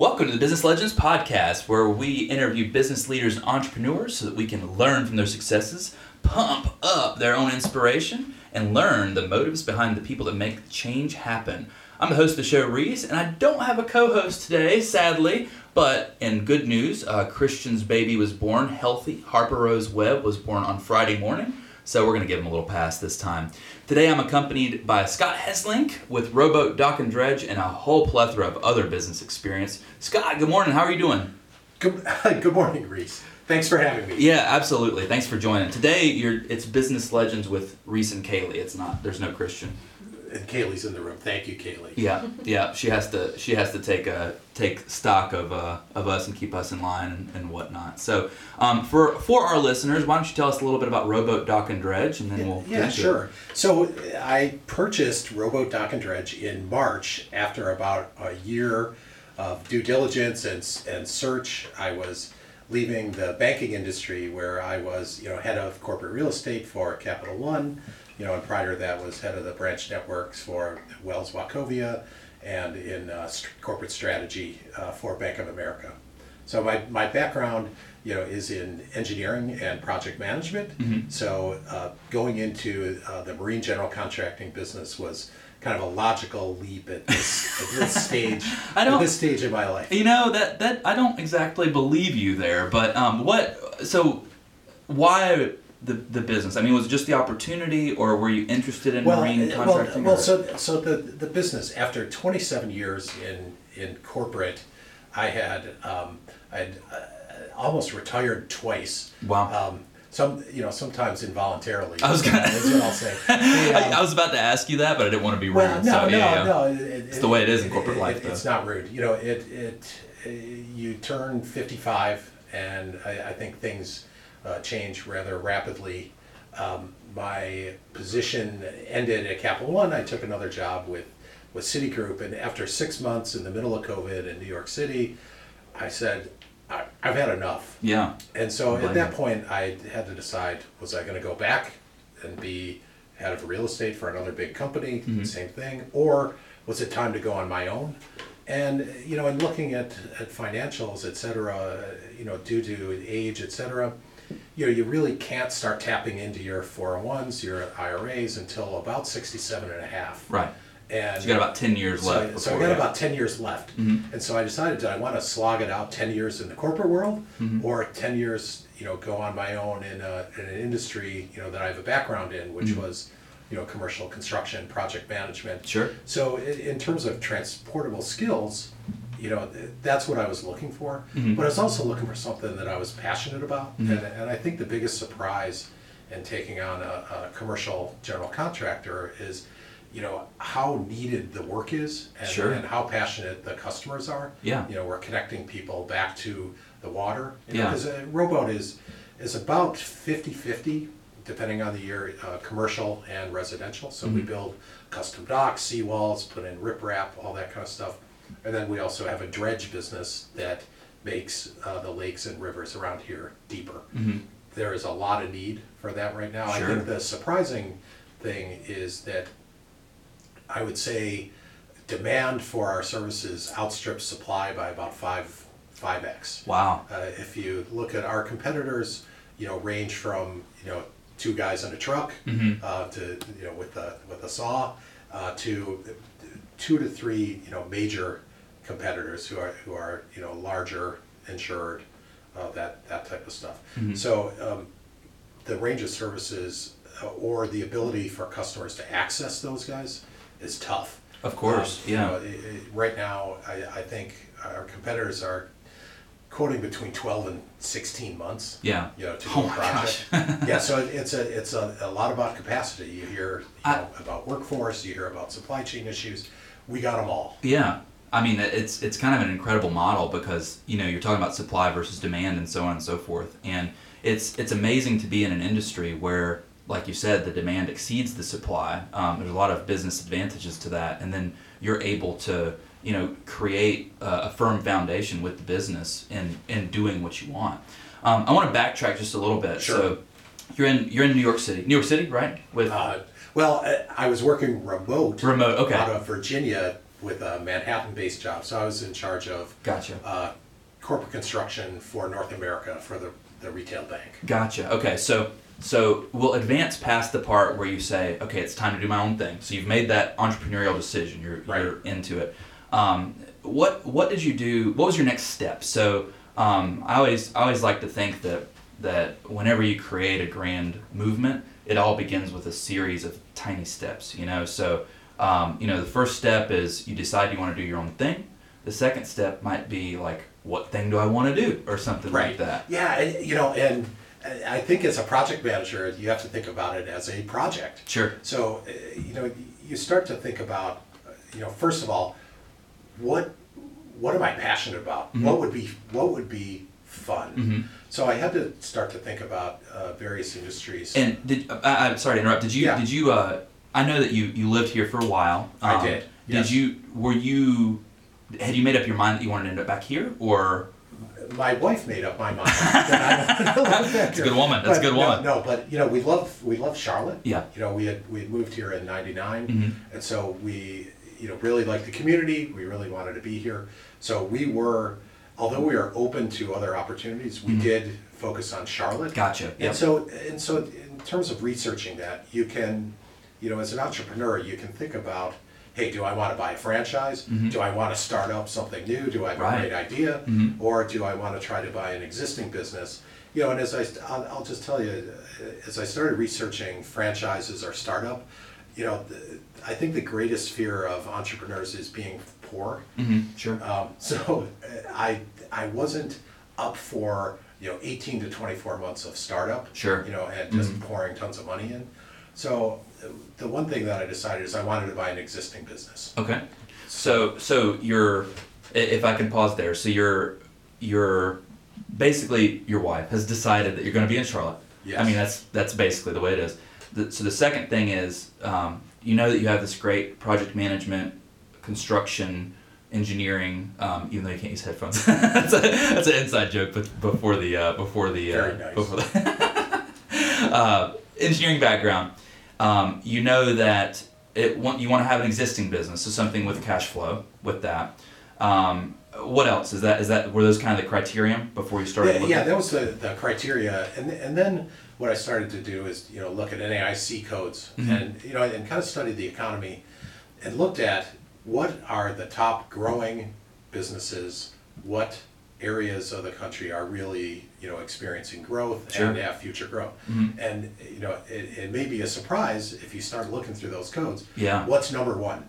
Welcome to the Business Legends Podcast, where we interview business leaders and entrepreneurs so that we can learn from their successes, pump up their own inspiration, and learn the motives behind the people that make change happen. I'm the host of the show, Reese, and I don't have a co host today, sadly, but in good news, uh, Christian's baby was born healthy. Harper Rose Webb was born on Friday morning. So we're going to give him a little pass this time. Today I'm accompanied by Scott Heslink with Rowboat Dock and Dredge and a whole plethora of other business experience. Scott, good morning. How are you doing? Good, good morning, Reese. Thanks for having me. Yeah, absolutely. Thanks for joining. Today you're it's Business Legends with Reese and Kaylee. It's not there's no Christian and Kaylee's in the room. Thank you, Kaylee. Yeah, yeah. She has to she has to take a take stock of uh, of us and keep us in line and, and whatnot. So um, for for our listeners, why don't you tell us a little bit about Rowboat Dock and Dredge, and then we'll yeah sure. It. So I purchased Rowboat Dock and Dredge in March after about a year of due diligence and and search. I was leaving the banking industry where I was you know head of corporate real estate for Capital One you know, and prior to that was head of the branch networks for Wells Wachovia and in uh, st- corporate strategy uh, for Bank of America. So my, my background, you know, is in engineering and project management. Mm-hmm. So uh, going into uh, the marine general contracting business was kind of a logical leap at this, at this stage. I don't, at this stage in my life. You know that that I don't exactly believe you there, but um, what? So why the, the business? I mean, was it just the opportunity, or were you interested in well, marine contracting? Well, well so so the the business after 27 years in in corporate, I had um, I had uh, almost retired twice. Wow. Um, some you know sometimes involuntarily. I was gonna. That's what I'll say. The, um, I was about to ask you that, but I didn't want to be rude. Well, no, so, no, yeah, no. It, it's it, the way it is in corporate it, life. it's not rude. You know, it it you turn 55, and I, I think things uh, change rather rapidly. Um, my position ended at Capital One. I took another job with, with Citigroup, and after six months in the middle of COVID in New York City, I said, I, have had enough. Yeah. And so at that point, I had to decide was I going to go back and be head of real estate for another big company, mm-hmm. same thing, or was it time to go on my own? And you know, in looking at, at financials, et cetera, you know, due to age, et cetera, you know, you really can't start tapping into your 401s, your IRAs until about 67 and a half. Right. And so you got about 10 years so left. I, so I got about 10 years left. Mm-hmm. And so I decided, did I want to slog it out 10 years in the corporate world mm-hmm. or 10 years, you know, go on my own in, a, in an industry, you know, that I have a background in, which mm-hmm. was, you know, commercial construction, project management. Sure. So in, in terms of transportable skills, you know, that's what I was looking for. Mm-hmm. But I was also looking for something that I was passionate about. Mm-hmm. And, and I think the biggest surprise in taking on a, a, commercial general contractor is, you know, how needed the work is and, sure. and how passionate the customers are. Yeah. You know, we're connecting people back to the water. Yeah. Because a rowboat is, is about 50 50 depending on the year, uh, commercial and residential. So mm-hmm. we build custom docks, seawalls, put in riprap, all that kind of stuff. And then we also have a dredge business that makes uh, the lakes and rivers around here deeper. Mm-hmm. There is a lot of need for that right now. Sure. I think the surprising thing is that I would say demand for our services outstrips supply by about five five x. Wow. Uh, if you look at our competitors, you know, range from you know two guys on a truck mm-hmm. uh, to you know with a with a saw uh, to two to three, you know, major competitors who are who are you know larger, insured, uh, that that type of stuff. Mm-hmm. So um, the range of services uh, or the ability for customers to access those guys is tough. Of course, um, yeah. You know, it, it, right now, I, I think our competitors are quoting between 12 and 16 months. Yeah. You know, to oh do a project. yeah, so it's a it's a, a lot about capacity. You hear you know, about workforce, you hear about supply chain issues we got them all. Yeah. I mean, it's it's kind of an incredible model because you know you're talking about supply versus demand and so on and so forth, and it's it's amazing to be in an industry where, like you said, the demand exceeds the supply. Um, there's a lot of business advantages to that, and then you're able to you know create a, a firm foundation with the business and and doing what you want. Um, I want to backtrack just a little bit. Sure. So you're in you're in New York City, New York City, right? With uh, well, I was working remote. Remote, okay. Out of Virginia with a Manhattan-based job. So I was in charge of Gotcha. uh, corporate construction for North America for the, the retail bank. Gotcha. Okay, so so we'll advance past the part where you say, okay, it's time to do my own thing. So you've made that entrepreneurial decision. You're Right. you're into it. Um, what what did you do? What was your next step? So um, I always I always like to think that that whenever you create a grand movement, it all begins with a series of tiny steps. You know, so um, you know the first step is you decide you want to do your own thing. The second step might be like, what thing do I want to do, or something like that. Yeah, and, you know, and I I think as a project manager, you have to think about it as a project. Sure. So, uh, you know, you start to think about, uh, you know, first of all, what what am I passionate about? Mm-hmm. What would be what would be fun? So I had to start to think about uh, various industries. And did I, I'm sorry to interrupt. Did you Yeah. did you uh I know that you you lived here for a while. I Um, did, Did yes. you were you had you made up your mind that you wanted to end up back here or my wife made up my mind. that I wanted to back That's a good woman. That's a good no, woman. No, but you know, we love we love Charlotte. Yeah. You know, we had we had moved here in '99, Mhm. and so we you know really liked the community. We really wanted to be here. So we were, although we are open to other opportunities, we did focus on Charlotte. Gotcha. And Yep. so and so in terms of researching that, you can, you know, as an entrepreneur, you can think about. Hey, do I want to buy a franchise? Do I want to start up something new? Do I have. Right. a great idea? Mhm. or do I want to try to buy an existing business? You know, and as I, I'll, I'll just tell you, uh, as I started researching franchises or startup, you know, the, I think the greatest fear of entrepreneurs is being poor. Mhm, Sure. Um, so I, I wasn't up for, you know, 18 to 24 months of startup. Sure. You know, and just pouring tons of money in. So the one thing that I decided is I wanted to buy an existing business. Okay. So so you're if I can pause there. So you're you're basically your wife has decided that you're going to be in Charlotte. I mean that's that's basically the way it is. The, so the second thing is um, you know that you have this great project management, construction, engineering. Um, even though you can't use headphones, that's, a, that's an inside joke. But before the uh, before the uh, Very nice. before the uh, engineering background, um, you know that it want, you want to have an existing business, so something with cash flow with that. Um, what else is that? Is that were those kind of the criterion before you started? Yeah, yeah, that was the, the criteria, and and then what I started to do is you know look at NAICS codes Mm-hmm. and you know and kind of studied the economy, and looked at what are the top growing businesses, what areas of the country are really you know experiencing growth Sure. and have future growth, Mhm. and you know it, it may be a surprise if you start looking through those codes. Yeah. What's number one?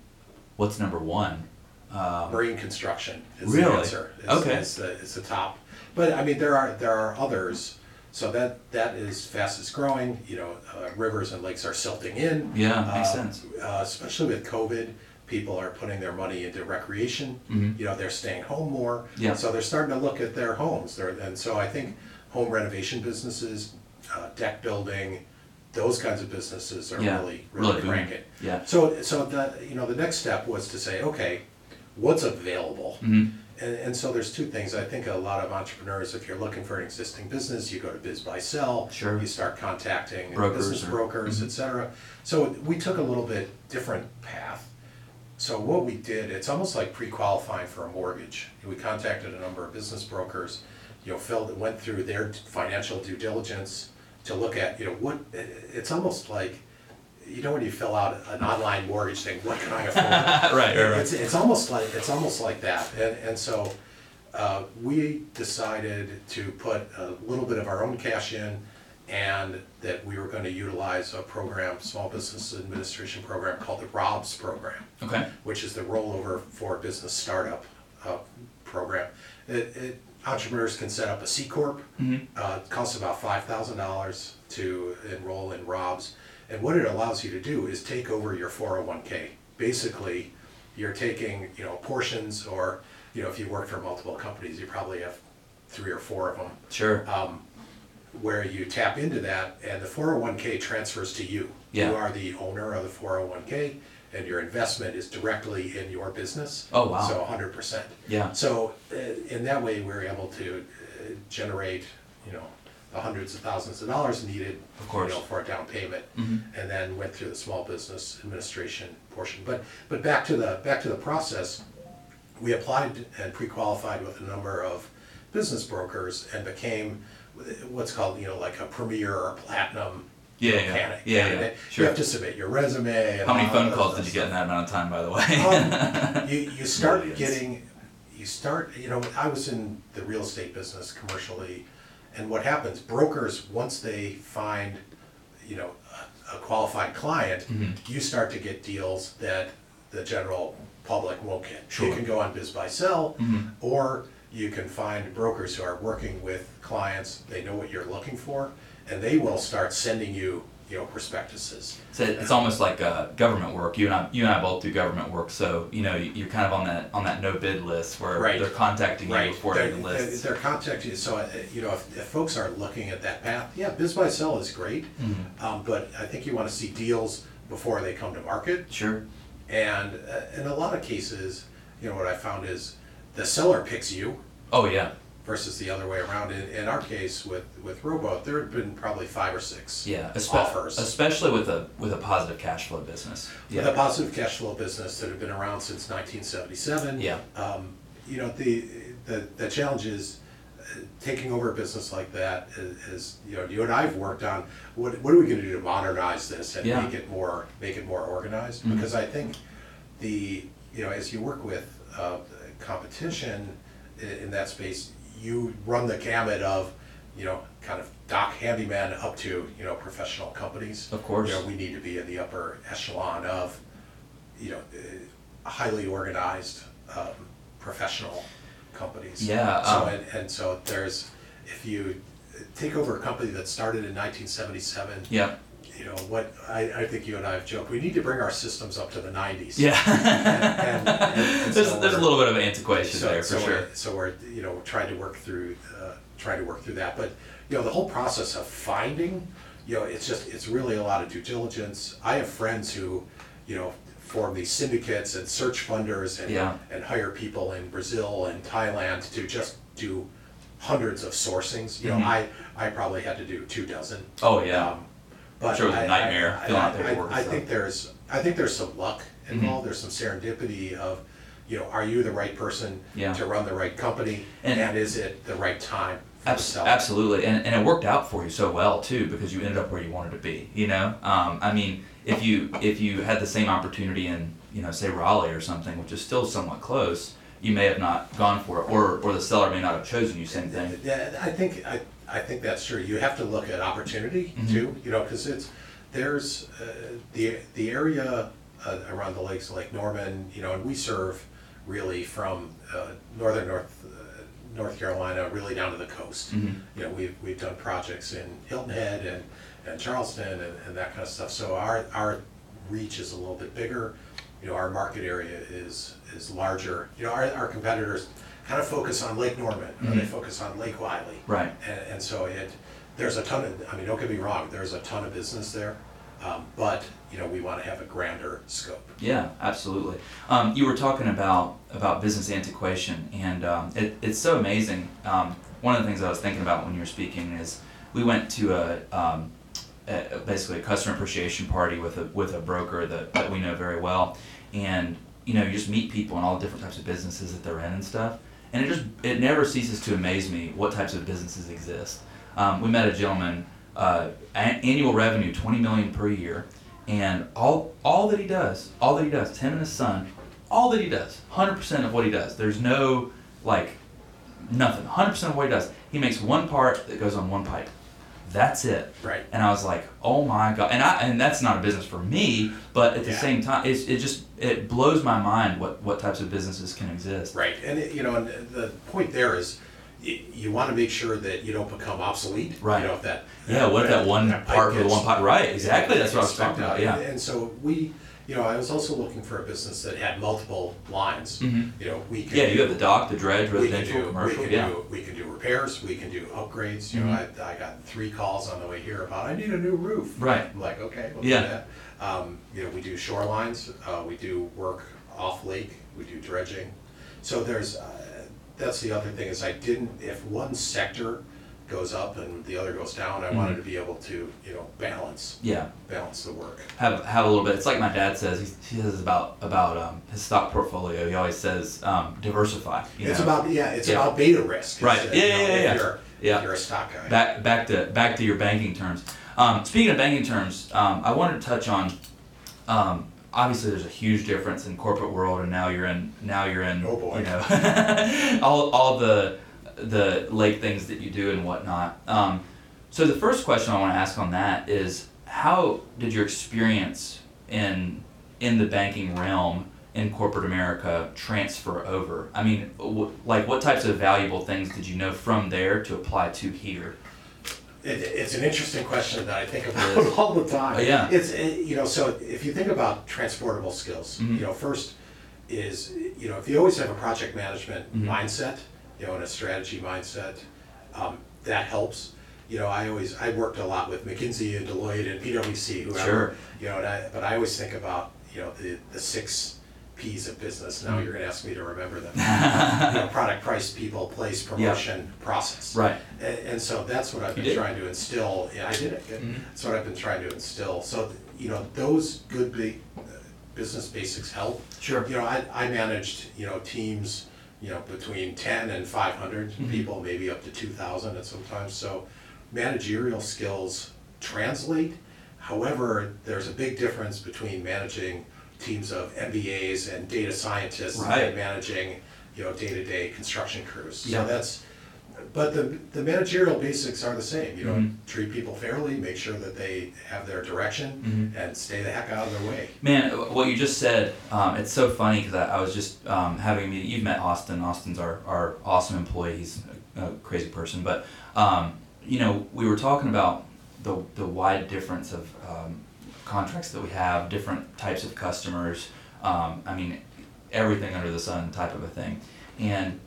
What's number one? Um, Marine construction is Really? the answer. Is, Okay. Is the, is the top. But I mean, there are there are others. So that that is fastest growing. You know, uh, rivers and lakes are silting in. Yeah, makes Uh, sense. Uh, especially with COVID, people are putting their money into recreation. Mhm. You know, they're staying home more. Yeah. So they're starting to look at their homes. They're, and so I think home renovation businesses, uh, deck building, those kinds of businesses are Yeah, really really really booming. cranking. Yeah. So, so the, you know, the next step was to say, okay, what's available? Mhm. And, and so there's two things. I think a lot of entrepreneurs, if you're looking for an existing business, you go to BizBuySell. Sure. You start contacting Brokers business or- mm-hmm. brokers, et cetera. So we took a little bit different path. So what we did, it's almost like pre-qualifying for a mortgage. We contacted a number of business brokers, you know, filled, went through their financial due diligence to look at, you know, what, it's almost like, you know, when you fill out an online mortgage thing, what can I afford? Right, right, right. It's, it's almost like, it's almost like that. And, and so, uh, we decided to put a little bit of our own cash in and that we were gonna utilize a program, Small Business Administration program called the ROBS program Okay. which is the rollover for business startup uh, program. It, it, entrepreneurs can set up a C corp. Mhm. Uh, it costs about five thousand dollars to enroll in ROBS, and what it allows you to do is take over your four hundred one k. Basically, you're taking you know portions, or you know if you work for multiple companies, you probably have three or four of them Sure. um, where you tap into that and the 401k transfers to you. Yeah. You are the owner of the 401k and your investment is directly in your business. Oh, wow. So 100%. Yeah. So uh, in that way, we're able to uh, generate, you know, the hundreds of thousands of dollars needed, Of course. you know, for a down payment, Mhm. and then went through the small business administration portion. But but back to the back to the process, we applied and pre-qualified with a number of business brokers and became what's called you know like a premier or platinum Yeah, yeah. candidate. Yeah, yeah, candidate. sure. You have to submit your resume. And How many all phone that calls did you get in that amount of time, by the way? Um, you, you start Millions. getting, you start, you know, I was in the real estate business commercially, and what happens, brokers, once they find, you know, a, a qualified client, Mhm. you start to get deals that the general public won't get. Sure. You can go on BizBuySell, Mhm. or you can find brokers who are working with clients, they know what you're looking for, and they will start sending you, you know, prospectuses. So it's almost like uh, government work. You and I, you and I both do government work, so you know you're kind of on that on that no bid list where Right. they're contacting you Right, before they're, the list. they're contacting you, so, uh, you know, if, if folks are looking at that path, yeah, BizBuySell is great. Mhm. Um, but I think you wanna see deals before they come to market, Sure. and, uh, in a lot of cases, you know, what I found is the seller picks you Oh yeah. Versus the other way around. In, in our case with, with Rowboat, there have been probably five or six Yeah. Espe- offers. Especially with a with a positive cash flow business. With a positive cash flow business that have been around since nineteen seventy-seven. Yeah. Um, you know, the, the, the challenge is uh, taking over a business like that is, is, you know, you and I have worked on, what, what are we gonna do to modernize this and Yeah. make it more, make it more organized? Mhm. Because I think the, you know, as you work with, uh, competition i- in that space, you run the gamut of, you know, kind of dock handyman up to, you know, professional companies. Of course. You know, we need to be in the upper echelon of, you know, uh, highly organized, um, professional companies. Yeah, So, um, and, and so there's, if you take over a company that started in nineteen seventy-seven, Yeah. You know, what, I, I think you and I have joked, we need to bring our systems up to the nineties. Yeah. and- and there's so there's a little bit of antiquation So, there for so sure. we're, so we're, you know, trying to work through, uh, trying to work through that, but, you know, the whole process of finding, you know, it's just, it's really a lot of due diligence. I have friends who, you know, form these syndicates and search funders and, Yeah. and hire people in Brazil and Thailand to just do hundreds of sourcings, you know, Mhm. I, I probably had to do two dozen. Oh yeah. Um, But Sure it was a I- nightmare I- filling out I- paperwork I, I think there's, I think there's some luck Mhm. involved, there's some serendipity of, you know, are you the right person Yeah. to run the right company? And- And is it the right time for the Abs- seller? absolutely, and, and it worked out for you so well too because you ended up where you wanted to be. You know, um, I mean, if you if you had the same opportunity in you know say Raleigh or something, which is still somewhat close, you may have not gone for it, or or the seller may not have chosen you. Same thing. Yeah, I think, I, I think that's true. You have to look at opportunity Mhm. too, you know, cause it's, there's, uh, the, the area uh, around the lakes, Lake Norman, you know, and we serve really from, uh, northern North, uh, North Carolina, really down to the coast. Mhm. You know, we've, we've done projects in Hilton Head and, and Charleston and, and that kind of stuff, so our, our reach is a little bit bigger. You know, our market area is, is larger. You know, our, our competitors kind of focus on Lake Norman, or they Mhm. focus on Lake Wylie. Right. And, and so it, there's a ton of, I mean, don't get me wrong, there's a ton of business there, um, but, you know, we wanna have a grander scope. Yeah, absolutely. Um, you were talking about about business antiquation, and um, it, it's so amazing. Um, one of the things I was thinking about when you were speaking is we went to a, um, a basically a customer appreciation party with a with a broker that, that we know very well, and you know you just meet people and all the different types of businesses that they're in and stuff, and it just it never ceases to amaze me what types of businesses exist. Um, we met a gentleman, uh, annual revenue twenty million per year, and all all that he does, all that he does, him and his son, all that he does, hundred percent of what he does. There's no like nothing. Hundred percent of what he does. He makes one part that goes on one pipe. That's it. Right. And I was like, oh my god. And I and that's not a business for me, but at the Yeah. same time, it's it just it blows my mind what what types of businesses can exist. Right, and it, you know, and the point there is, you, you wanna make sure that you don't become obsolete. Right. You know, if that. Yeah, what if that one pipe part for the one pipe? Right, exactly. That's what I was gets talking specced about. Yeah. And so we, you know, I was also looking for a business that had multiple lines. Mhm. You know, we can. Yeah, you have the dock, the dredge, we residential, do- commercial. We can Yeah. do, we can do repairs, we can do upgrades, you know, Mhm. I, I got three calls on the way here about, I need a new roof. Right. I'm like, okay, we'll do Yeah. that. Um, you know, we do shorelines, uh, we do work off lake, we do dredging. So there's, uh, that's the other thing is I didn't, if one sector goes up and the other goes down. I Mhm. wanted to be able to, you know, balance Yeah. balance the work. have have a little bit. It's like my dad says. He, he says about about um, his stock portfolio. He always says um, diversify. It's know? about yeah, it's Yeah. about beta risk. Right. It's, Yeah, you yeah, know, yeah, yeah. You're, Yeah. you're a stock guy. back back to back to your banking terms. Um, speaking of banking terms, um, I wanted to touch on. Um, obviously, there's a huge difference in corporate world, and now you're in now you're in Oh, boy. you know all all the the late things that you do and whatnot. Um, so the first question I want to ask on that is how did your experience in in the banking realm in corporate America transfer over? I mean, w- like what types of valuable things did you know from there to apply to here? It, it's an interesting question that I think about all the time. Oh, yeah. It's it, you know so if you think about transportable skills, Mhm. you know first is you know if you always have a project management Mhm. mindset, you know, and a strategy mindset, um, that helps. You know, I always I worked a lot with McKinsey and Deloitte and PwC, whoever. Sure. You know, and I, but I always think about you know the the six P's of business. Now Mhm. you're going to ask me to remember them. you know, product, price, people, place, promotion, process. Right. And, and so that's what I've You been did? trying to instill. Yeah, I did it. Mhm. That's what I've been trying to instill. So you know, those good big uh, business basics help. Sure. You know, I, I managed you know teams you know between ten and five Mhm. people, maybe up to two thousand at sometimes. So managerial skills translate. However, there's a big difference between managing teams of MBAs and data scientists Right. and managing you know day-to-day construction crews. Yeah. So that's but the, the managerial basics are the same, you know, Mhm. treat people fairly, make sure that they have their direction, Mhm. and stay the heck out of their way. Man, what you just said, um, it's so funny because I, I was just um, having a meeting. You've met Austin. Austin's our, our awesome employee. He's a, a crazy person. But, um, you know, we were talking about the, the wide difference of um, contracts that we have, different types of customers. Um, I mean, everything under the sun type of a thing. And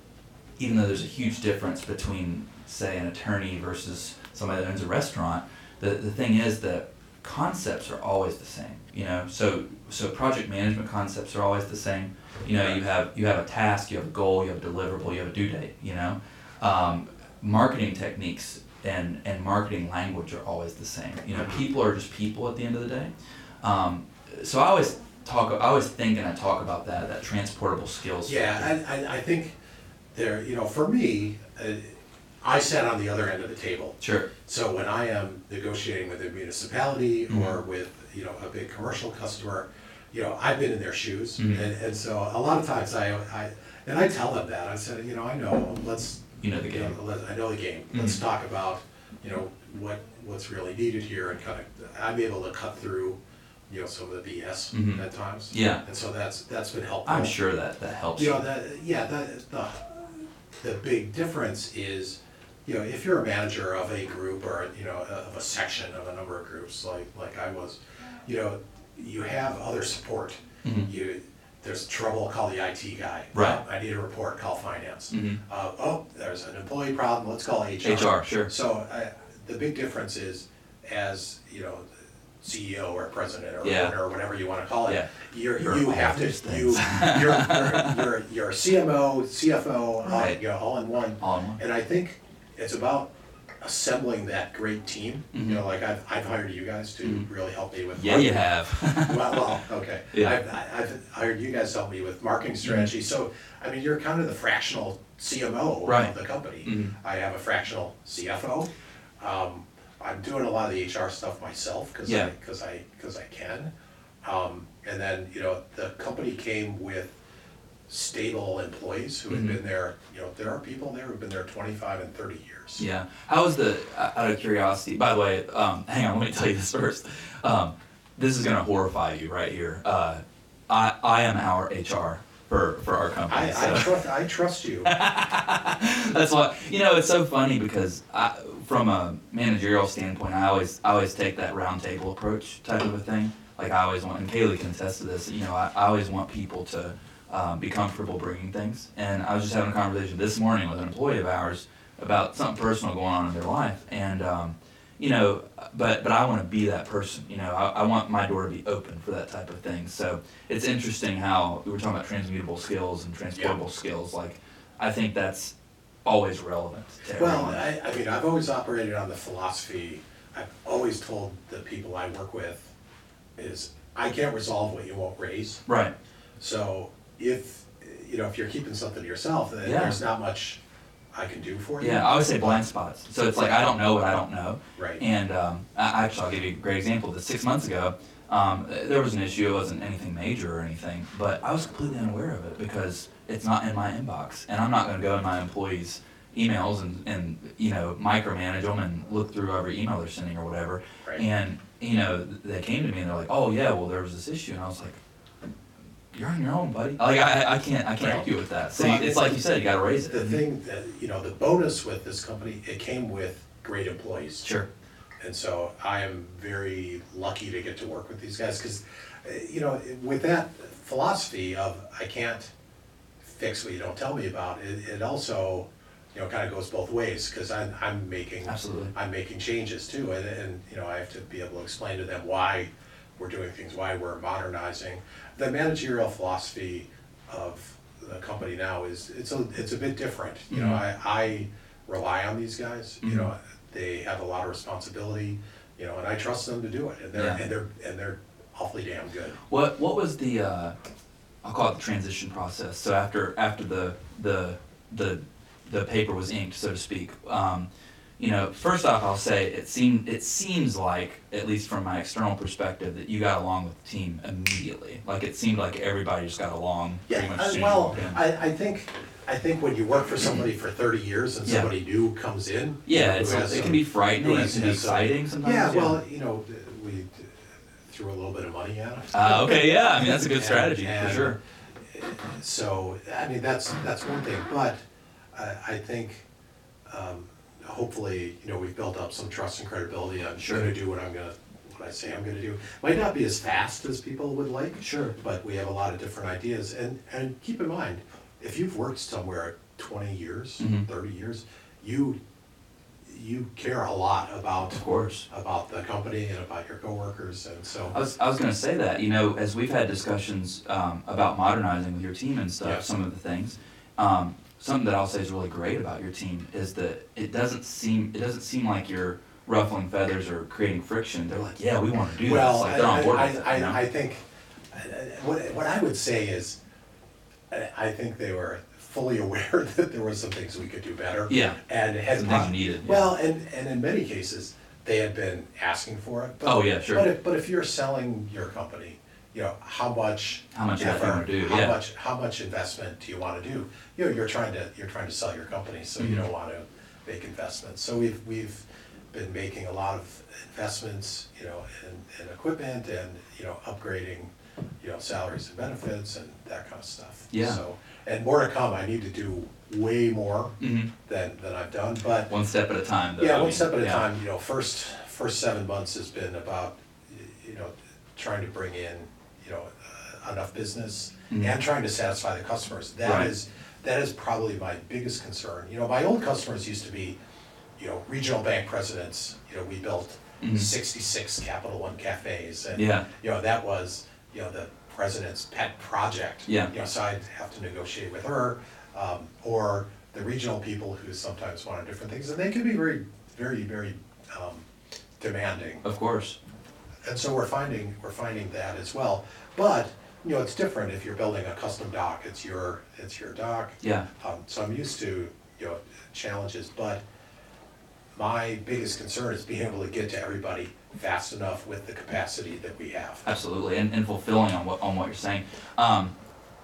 even though there's a huge difference between, say, an attorney versus somebody that owns a restaurant, the, the thing is that concepts are always the same. You know, so so project management concepts are always the same. You know, you have you have a task, you have a goal, you have a deliverable, you have a due date. You know, um, marketing techniques and and marketing language are always the same. You know, people are just people at the end of the day. Um, so I always talk, I always think and I talk about that that transportable skills. Yeah. I, I, I think there, you know, for me, uh, I sat on the other end of the table. Sure. So when I am negotiating with a municipality or Mhm. with, you know, a big commercial customer, you know, I've been in their shoes. Mhm. And, and so a lot of times I, I, and I tell them that, I said, you know, I know, let's, You know the you know, game. I know the game. Let's Mhm. talk about, you know, what, what's really needed here and kind of, I'm able to cut through, you know, some of the BS Mhm. at times. Yeah. And so that's, that's been helpful. I'm sure that that helps. You know, that, yeah, that, the, the big difference is, you know, if you're a manager of a group or, you know, of a section of a number of groups, like, like I was, you know, you have other support. Mhm. You, there's trouble, call the IT guy. Right. Oh, I need a report, call finance. Mhm. Uh, oh, there's an employee problem, let's call HR. HR, sure. So, I, the big difference is, as, you know, CEO or president or Yeah. owner or whatever you wanna call it, Yeah. you're, You're you have to, those you, you're, you're, you're, you're CMO, CFO, all, Right. you know, all in one. All in one. And I think it's about assembling that great team, Mhm. you know, like I've, I've hired you guys to Mhm. really help me with. Yeah, you have. Well, well, okay. Yeah. I've, I- I've hired you guys to help me with marketing strategy, so, I mean, you're kind of the fractional CMO Right. of the company. Mhm. I have a fractional CFO. Um, I'm doing a lot of the HR stuff myself, cause Yeah. I, cause I, cause I can. Um, and then, you know, the company came with stable employees who had Mhm. been there, you know, there are people there who've been there twenty-five and thirty years. Yeah. How was the, out of curiosity, by the way, um, hang on, let me tell you this first. Um, this is going to horrify you right here. Uh, I, I am our HR for, for our company. I, I so- trust, I trust you. That's why you know it's so funny because I, from a managerial standpoint, I always I always take that round table approach type of a thing. Like I always want, and Kaylee can attest to this. You know, I, I always want people to um, be comfortable bringing things. And I was just having a conversation this morning with an employee of ours about something personal going on in their life, and um, you know, but but I want to be that person. You know, I, I want my door to be open for that type of thing. So it's interesting how we were talking about transmutable skills and transportable skills. Like I think that's always relevant to Well, everyone. I, I mean, I've always operated on the philosophy, I've always told the people I work with is, I can't resolve what you won't raise. right. So if, you know, if you're keeping something to yourself, then Yeah. there's not much I can do for you. Yeah, I always say blind spots. So it's like I don't know what I don't know. Right. And um, I, actually, I'll give you a great example. That six months ago, um, there was an issue. It wasn't anything major or anything, but I was completely unaware of it because it's not in my inbox, and I'm not going to go in my employees' emails and, and you know micromanage them and look through every email they're sending or whatever. Right. And you know, they came to me and they're like, "Oh yeah, well there was this issue," and I was like. You're on your own, buddy. Like I, I can't, I can't help you with that. So Well, it's like you said, you got to raise it. The thing that, you know, the bonus with this company, it came with great employees. Sure. And so I am very lucky to get to work with these guys, because, you know, with that philosophy of I can't fix what you don't tell me about, it, it also, you know, kind of goes both ways, because I'm, I'm making. Absolutely. I'm making changes too, and, and, you know, I have to be able to explain to them why we're doing things, why we're modernizing. The managerial philosophy of the company now is, it's a, it's a bit different, you know, Mhm. I, I rely on these guys, you know. They have a lot of responsibility, you know, and I trust them to do it, and they're, Yeah. and they're, and they're awfully damn good. What what was the uh, I'll call it the transition process. So after after the the the the paper was inked, so to speak. Um, you know, first off, I'll say it seemed it seems like, at least from my external perspective, that you got along with the team immediately. Like it seemed like everybody just got along pretty much as soon as you well, walked in. I, I think, I think when you work for somebody for thirty years and Yeah. somebody new comes in. yeah, who it's, has it some- can be frightening. who It has- can be has some- exciting sometimes. Yeah, well, you know, we threw a little bit of money at it. Uh, okay, yeah. I mean, that's a good And- strategy and for sure. So, I mean, that's, that's one thing, but I, I think, um, hopefully, you know, we've built up some trust and credibility. I'm Sure. gonna do what I'm gonna, what I say I'm gonna do. Might not be as fast as people would like. Sure. But we have a lot of different ideas, and, and keep in mind, if you've worked somewhere twenty years, Mhm. thirty years, you, you care a lot about, Of course. about the company and about your coworkers, and so. I was, I was going to say that, you know, as we've had discussions um, about modernizing with your team and stuff, Yeah. some of the things, um, something that I'll say is really great about your team is that it doesn't seem it doesn't seem like you're ruffling feathers or creating friction. They're like, yeah, we want to do Well, this. Like they're on board I. I, know? I, I think, uh, what, what I would say is, I, think they were fully aware that there were some things we could do better. Yeah. And had. Some things needed, yeah. Well, and, and in many cases, they had been asking for it. but- Oh, yeah, sure. But if, but if you're selling your company, you know, how much. How much effort you do, How yeah. much, how much investment do you wanna do? You know, you're trying to, you're trying to sell your company, so you Mhm. don't wanna make investments. So we've, we've been making a lot of investments, you know, in, in equipment and, you know, upgrading, you know, salaries and benefits and that kind of stuff. Yeah. So, and more to come, I need to do way more Mhm. than, than I've done, but. One step at a time. Though, Yeah, I one mean, step at a yeah. time, you know, first, first seven months has been about, y- you know, trying to bring in, you know, uh, enough business Mhm. and trying to satisfy the customers. That Right. is, that is probably my biggest concern. You know, my old customers used to be, you know, regional bank presidents, you know, we built Mhm. sixty-six Capital One cafes and, Yeah. you know, that was, you know, the president's pet project. Yeah. You know, so I'd have to negotiate with her, um, or the regional people who sometimes wanted different things, and they can be very, very, very, um, demanding. Of course. And so we're finding, we're finding that as well. But, you know, it's different if you're building a custom dock, it's your, it's your dock. Yeah. Um, so I'm used to, you know, challenges, but my biggest concern is being able to get to everybody fast enough with the capacity that we have. Absolutely, and, and fulfilling on what on what you're saying. Um,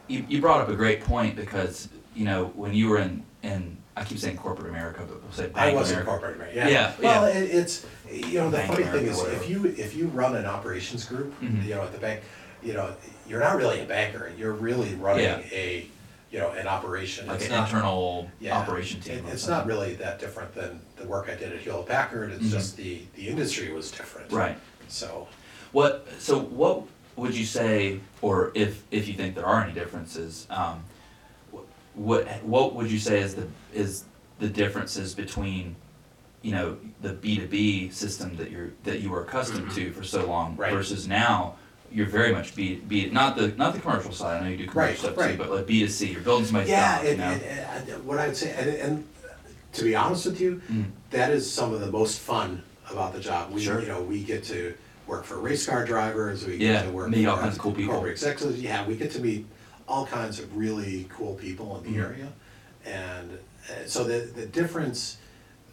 you, you brought up a great point because you know when you were in in I keep saying corporate America, but we'll say Bank I was America. incorporated, right, yeah. Yeah, Well, yeah. it, it's, you know, the Bank funny America, thing is, if you, if you run an operations group, Mhm. you know, at the bank, you know, you're not really a banker, you're really running Yeah. a, you know, an operation. like It's an not- internal yeah, operation team. it- or It's something. not really that different than the work I did at Hewlett Packard, it's Mhm. just the, the industry was different. right. So, What so what would you say, or if if you think there are any differences, um, wh- what what would you say is the is the differences between you know the B two B system that you're that you were accustomed to for so long Mm-hmm. Right. versus now you're very much B B not the not the commercial side. I know you do commercial Right, stuff too, but like B two C, you're building somebody's yeah, dock, you and, know. and, and what I would say, and, and to be honest with you, Mm. that is some of the most fun about the job. We, Sure. you know, we get to work for race car drivers. We Yeah, get to work meet all kinds of cool people. corporate executives. Yeah, we get to meet all kinds of really cool people in the Mhm. area, and uh, so the the difference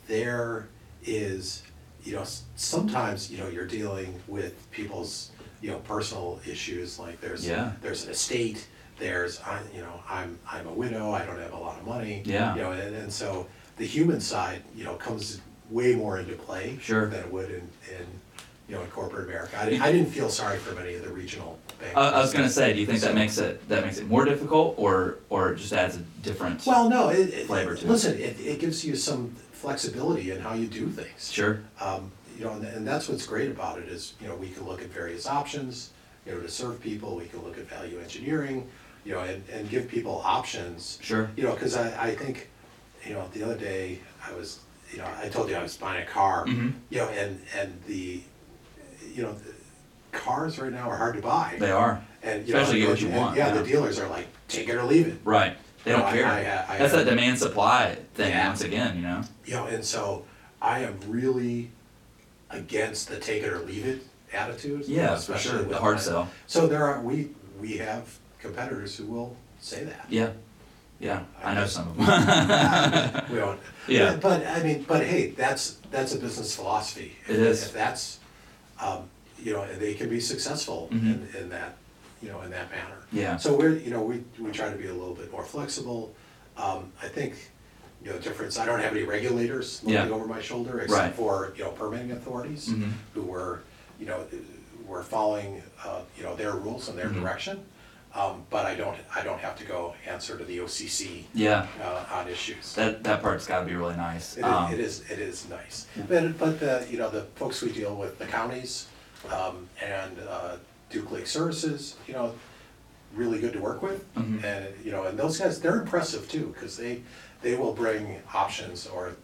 there is, you know, sometimes you know you're dealing with people's you know personal issues like there's Yeah. there's an estate. There's, I, you know, I'm, I'm a widow, I don't have a lot of money. Yeah. You know, and, and so the human side, you know, comes way more into play. Sure. Than it would in, in, you know, in corporate America. I didn't, I didn't feel sorry for many of the regional banks. I, I was gonna say, do you think that makes it that makes it more difficult, or or just adds a different? Well, no, it, it, Flavor to it. listen, it, it gives you some flexibility in how you do things. sure. Um, you know, and, and that's what's great about it is, you know, we can look at various options, you know, to serve people, we can look at value engineering, you know, and, and give people options. Sure. You know, cause I, I think, you know, the other day, I was, you know, I told you I was buying a car, Mhm. you know, and, and the, you know, the cars right now are hard to buy. They are. And, you know, Especially get what and- you and, want, Yeah, yeah. the dealers are like, take it or leave it. Right. They No, don't I- care. I- I- That's that demand supply thing Yeah. once again. You know. You know, and so I am really against the take it or leave it attitude. Yeah, for especially sure. The hard my- sell. So there are, we, we have competitors who will say that. Yeah. Yeah. I know some of them. We don't. Yeah. But, but, I mean, but hey, that's, that's a business philosophy. It is. If that's, um, you know, and they can be successful in, Mhm. in that, you know, in that manner. Yeah. So we're, you know, we, we try to be a little bit more flexible. Um, I think, you know, difference, I don't have any regulators Yeah. looking over my shoulder Right. except for, you know, permitting authorities Mhm. who were, you know, were following, uh, you know, their rules and their Mhm. direction. Um, but I don't, I don't have to go answer to the OCC, Yeah. uh, on issues. That that part's got to be really nice. It Um, it is, it is nice. But, but the, you know, the folks we deal with, the counties, um, and, uh, Duke Lake Services, you know, really good to work with. Mhm. And, you know, and those guys, they're impressive too, cause they, they will bring options or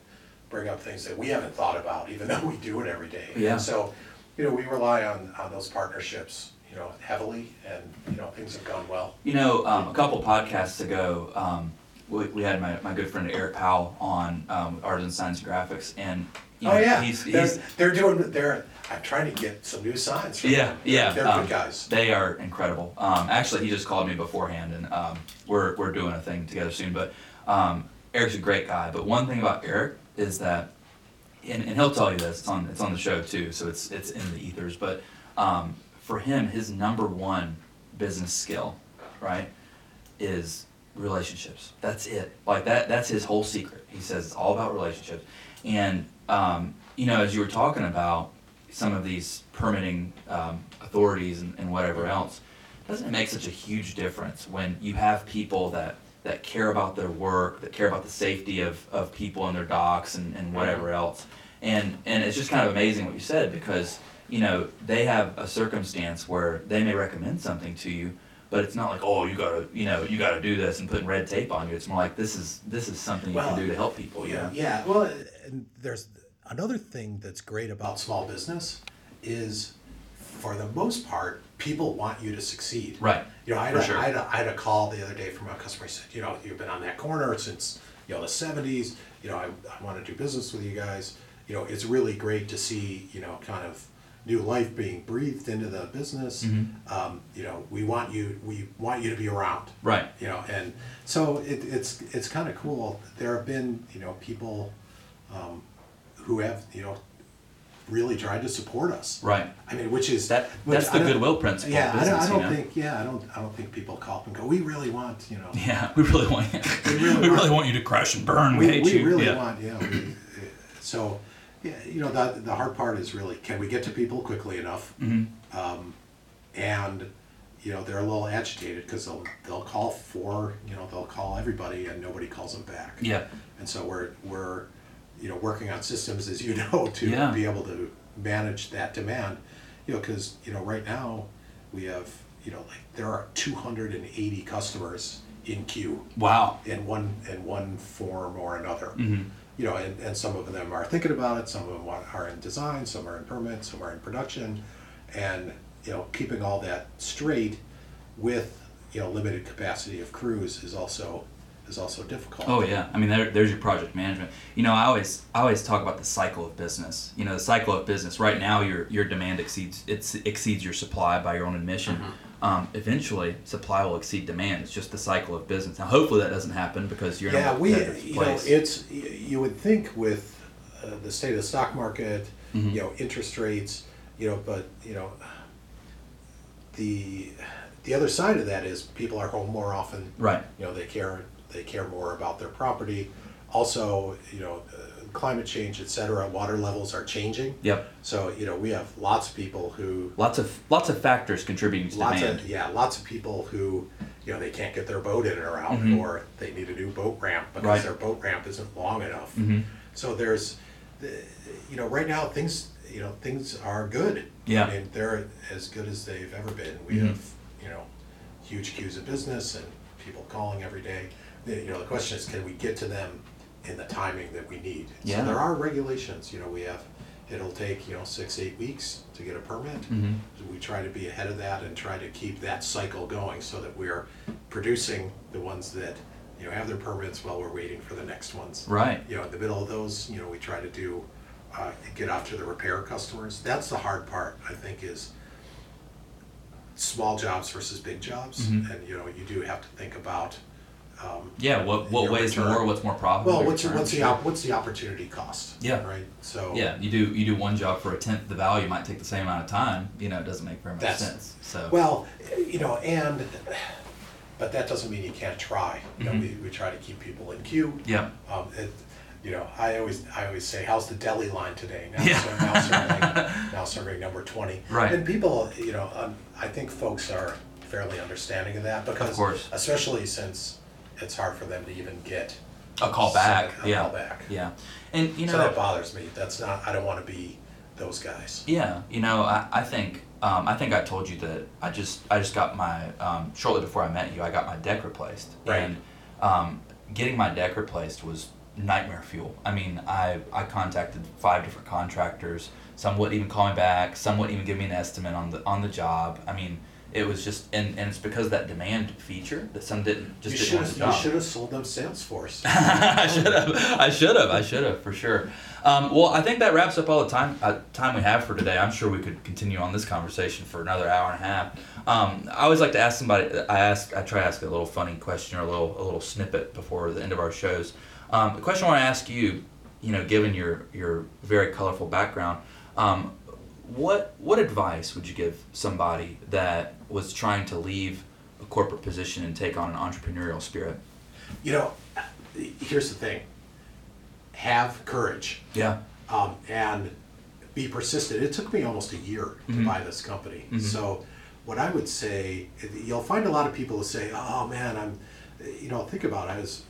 bring up things that we haven't thought about, even though we do it every day. And Yeah. So, you know, we rely on, on those partnerships, you know, heavily, and, you know, things have gone well. You know, um, a couple podcasts ago, um, we, we had my, my good friend Eric Powell on um, Artisan Signs and Graphics, and you know, Oh, yeah, he's, they're, they're doing, they're, I'm trying to get some new signs from yeah them. yeah They're um, good guys. They are incredible. Um, actually, he just called me beforehand, and um, we're we're doing a thing together soon. But um, Eric's a great guy. But one thing about Eric is that, and, and he'll tell you this. It's on it's on the show too, so it's it's in the ethers. But um, for him, his number one business skill, right, is relationships. That's it. Like that. That's his whole secret. He says it's all about relationships. And um, you know, as you were talking about some of these permitting um, authorities and, and whatever else, doesn't it make such a huge difference when you have people that that care about their work, that care about the safety of, of people in their docks and, and mm-hmm. whatever else. And and it's just kind of amazing what you said because, you know, they have a circumstance where they may recommend something to you, but it's not like, oh, you gotta, you know, you gotta do this and putting red tape on you. It's more like this is this is something you can do to help people. You know? Yeah, well, and there's another thing that's great about small business is, for the most part, people want you to succeed. Right. You know, I had, a, sure. I, had a, I had a call the other day from a customer. He said, you know, you've been on that corner since you know the '70s. You know, I, I want to do business with you guys. You know, it's really great to see you know kind of new life being breathed into the business. Mhm. Um, you know, we want you we want you to be around Right. you know and so it, it's it's kind of cool there have been you know people um, who have you know really tried to support us Right. i mean which is That that's the goodwill principle yeah of I don't, I don't know? think yeah i don't i don't think people call up and go we really want you know Yeah, we really want you. We We really really, want- want you to crash and burn. We, we, hate we you. really yeah. want yeah we, so yeah you know the, the hard part is really can we get to people quickly enough Mhm. um, and you know they're a little agitated because they'll they'll call for you know they'll call everybody and nobody calls them back. Yeah. And so we're we're you know working on systems as you know to Yeah. be able to manage that demand. You know because you know right now we have you know like there are 280 customers in queue Wow. in one in one form or another. Mhm. You know, and, and some of them are thinking about it. Some of them are in design. Some are in permit. Some are in production, and you know, keeping all that straight with you know limited capacity of crews is also is also difficult. Oh yeah, I mean there, there's your project management. You know, I always I always talk about the cycle of business. You know, the cycle of business. Right now, your your demand exceeds it exceeds your supply by your own admission. Mm-hmm. Um, eventually, supply will exceed demand. It's just the cycle of business. Now, hopefully, that doesn't happen because you're yeah, in a we you know it's you would think with uh, the state of the stock market, Mm-hmm. you know, interest rates, you know, but you know, the the other side of that is people are home more often. right. You know, they care they care more about their property. Also, you know, uh, climate change, et cetera, water levels are changing. Yep. So you know, we have lots of people who Lots of lots of factors contributing to lots demand. of yeah, lots of people who you know they can't get their boat in or out, Mhm. or they need a new boat ramp because Right. their boat ramp isn't long enough. Mhm. So there's, you know, right now things you know things are good. Yeah. I mean they're as good as they've ever been. We Mhm. have you know huge queues of business and people calling every day. The, you know the question is can we get to them in the timing that we need? Yeah. So there are regulations. You know we have. It'll take you know six eight weeks to get a permit. Mhm. We try to be ahead of that and try to keep that cycle going so that we're producing the ones that, you know, have their permits while we're waiting for the next ones. Right. You know, in the middle of those, you know, we try to do, uh, get off to the repair customers. That's the hard part, I think, is small jobs versus big jobs. Mhm. And, you know, you do have to think about, um, Yeah. What what weighs return. more? What's more profitable? well, what's, what's the, op- what's the opportunity cost? Yeah. Right? So. Yeah, you do you do one job for a tenth the value might take the same amount of time. You know, it doesn't make very much sense. So Well, you know, and, but that doesn't mean you can't try. You know, Mhm. we, we try to keep people in queue. yeah, Um, it, you know, I always, I always say, how's the deli line today? Now, Yeah. so now serving, now serving number twenty. Right. And people, you know, um, I think folks are fairly understanding of that because. course. Especially since it's hard for them to even get. a call back. A yeah, call back. yeah, and you know So that bothers me. That's not, I don't wanna be those guys. Yeah, you know, I, I think um, I think I told you that I just I just got my um, shortly before I met you I got my deck replaced Right. and um, getting my deck replaced was nightmare fuel. I mean I I contacted five different contractors. Some wouldn't even call me back. Some wouldn't even give me an estimate on the on the job. I mean it was just and, and it's because of that demand feature that some didn't just You didn't have, you should have sold them Salesforce. I should have. I should have. I should have for sure. Um, well, I think that wraps up all the time uh, time we have for today. I'm sure we could continue on this conversation for another hour and a half. Um, I always like to ask somebody. I ask. I try to ask a little funny question or a little a little snippet before the end of our shows. Um, the question I want to ask you, you know, given your your very colorful background, um, what what advice would you give somebody that was trying to leave a corporate position and take on an entrepreneurial spirit? You know, here's the thing. Have courage. Yeah. um, and be persistent. It took me almost a year to Mhm. buy this company. Mhm. So, what I would say, you'll find a lot of people who say, "Oh man, I'm," you know, think about it. I was,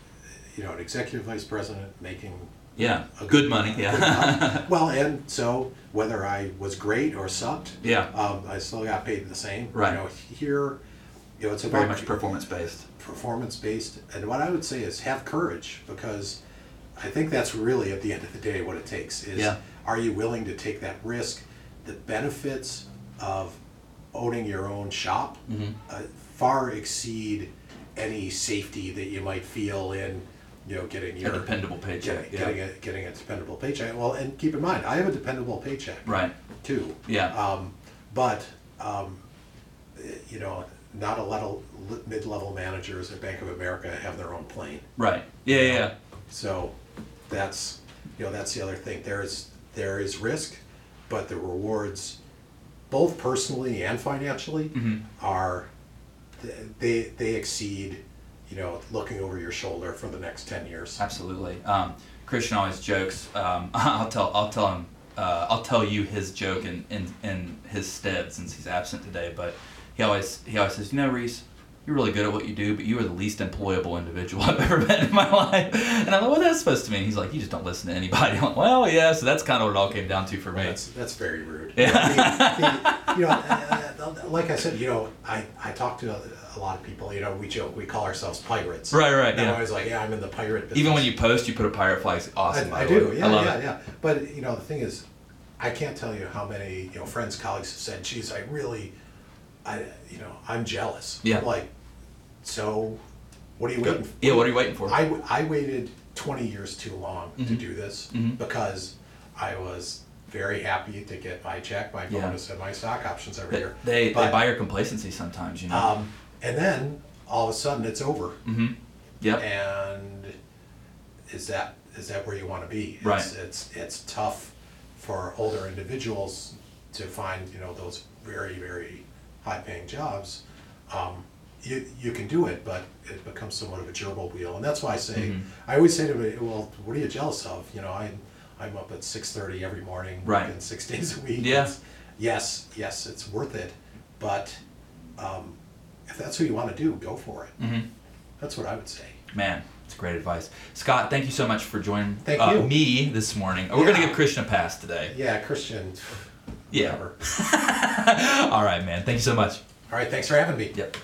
you know, an executive vice president making Yeah, a good money. good money. Yeah, well, and so whether I was great or sucked, yeah, um, I still got paid the same. Right. You know, here, you know, it's very much performance based. performance based. And what I would say is have courage because I think that's really at the end of the day what it takes is Yeah. are you willing to take that risk? The benefits of owning your own shop Mhm. uh, far exceed any safety that you might feel in you know getting A your dependable paycheck. getting, getting a getting a dependable paycheck. Well, and keep in mind, I have a dependable paycheck right. too. Yeah, Um, but, um, you know, not a lot of mid-level managers at Bank of America have their own plane. right. Yeah, yeah, yeah. So that's, you know, that's the other thing. There is, there is risk, but the rewards, both personally and financially, Mhm. are, they, they exceed, you know, looking over your shoulder for the next ten years. Absolutely. Um, Christian always jokes. Um, I'll tell. I'll tell him. Uh, I'll tell you his joke in, in in his stead since he's absent today. But he always he always says, you know, Reese, you're really good at what you do, but you are the least employable individual I've ever met in my life. And I'm like, what's that supposed to mean? He's like, you just don't listen to anybody. I'm like, well, yeah. So that's kind of what it all came down to for me. That's, that's very rude. Yeah. I mean, the- you know, uh, like I said, you know, I, I talk to a, lot of people, you know, we joke, we call ourselves pirates. Right, right, And I'm yeah. always like, yeah, I'm in the pirate business. Even when you post, you put a pirate flag. It's awesome. I, I do, way. yeah, I yeah, it. yeah. But, you know, the thing is, I can't tell you how many, you know, friends, colleagues have said, geez, I really, I, you know, I'm jealous. Yeah. Like, so what are you waiting for? Yeah, what are you waiting for? I, I waited 20 years too long to Mhm. do this Mhm. because I was very happy to get my check, my Yeah. bonus, and my stock options every They, year. they, they buy your complacency sometimes, you know. um, and then all of a sudden it's over. mm-hmm. Yep. And is that is that where you want to be? It's, Right. It's it's tough for older individuals to find you know those very very high paying jobs. Um, you you can do it, but it becomes somewhat of a gerbil wheel, and that's why I say Mhm. I always say to me, well, what are you jealous of? You know, I'm I'm up at six thirty every morning, Right. working six days a week. Yeah. It's- yes, yes, it's worth it, but um, if that's what you want to do, go for it. Mm-hmm. That's what I would say. Man, it's great advice. Scott, thank you so much for joining Thank uh, me this morning. We're going to give Christian a pass today. Yeah, Christian. Yeah. Whatever. All right, man. Thank you so much. All right, thanks for having me. Yep.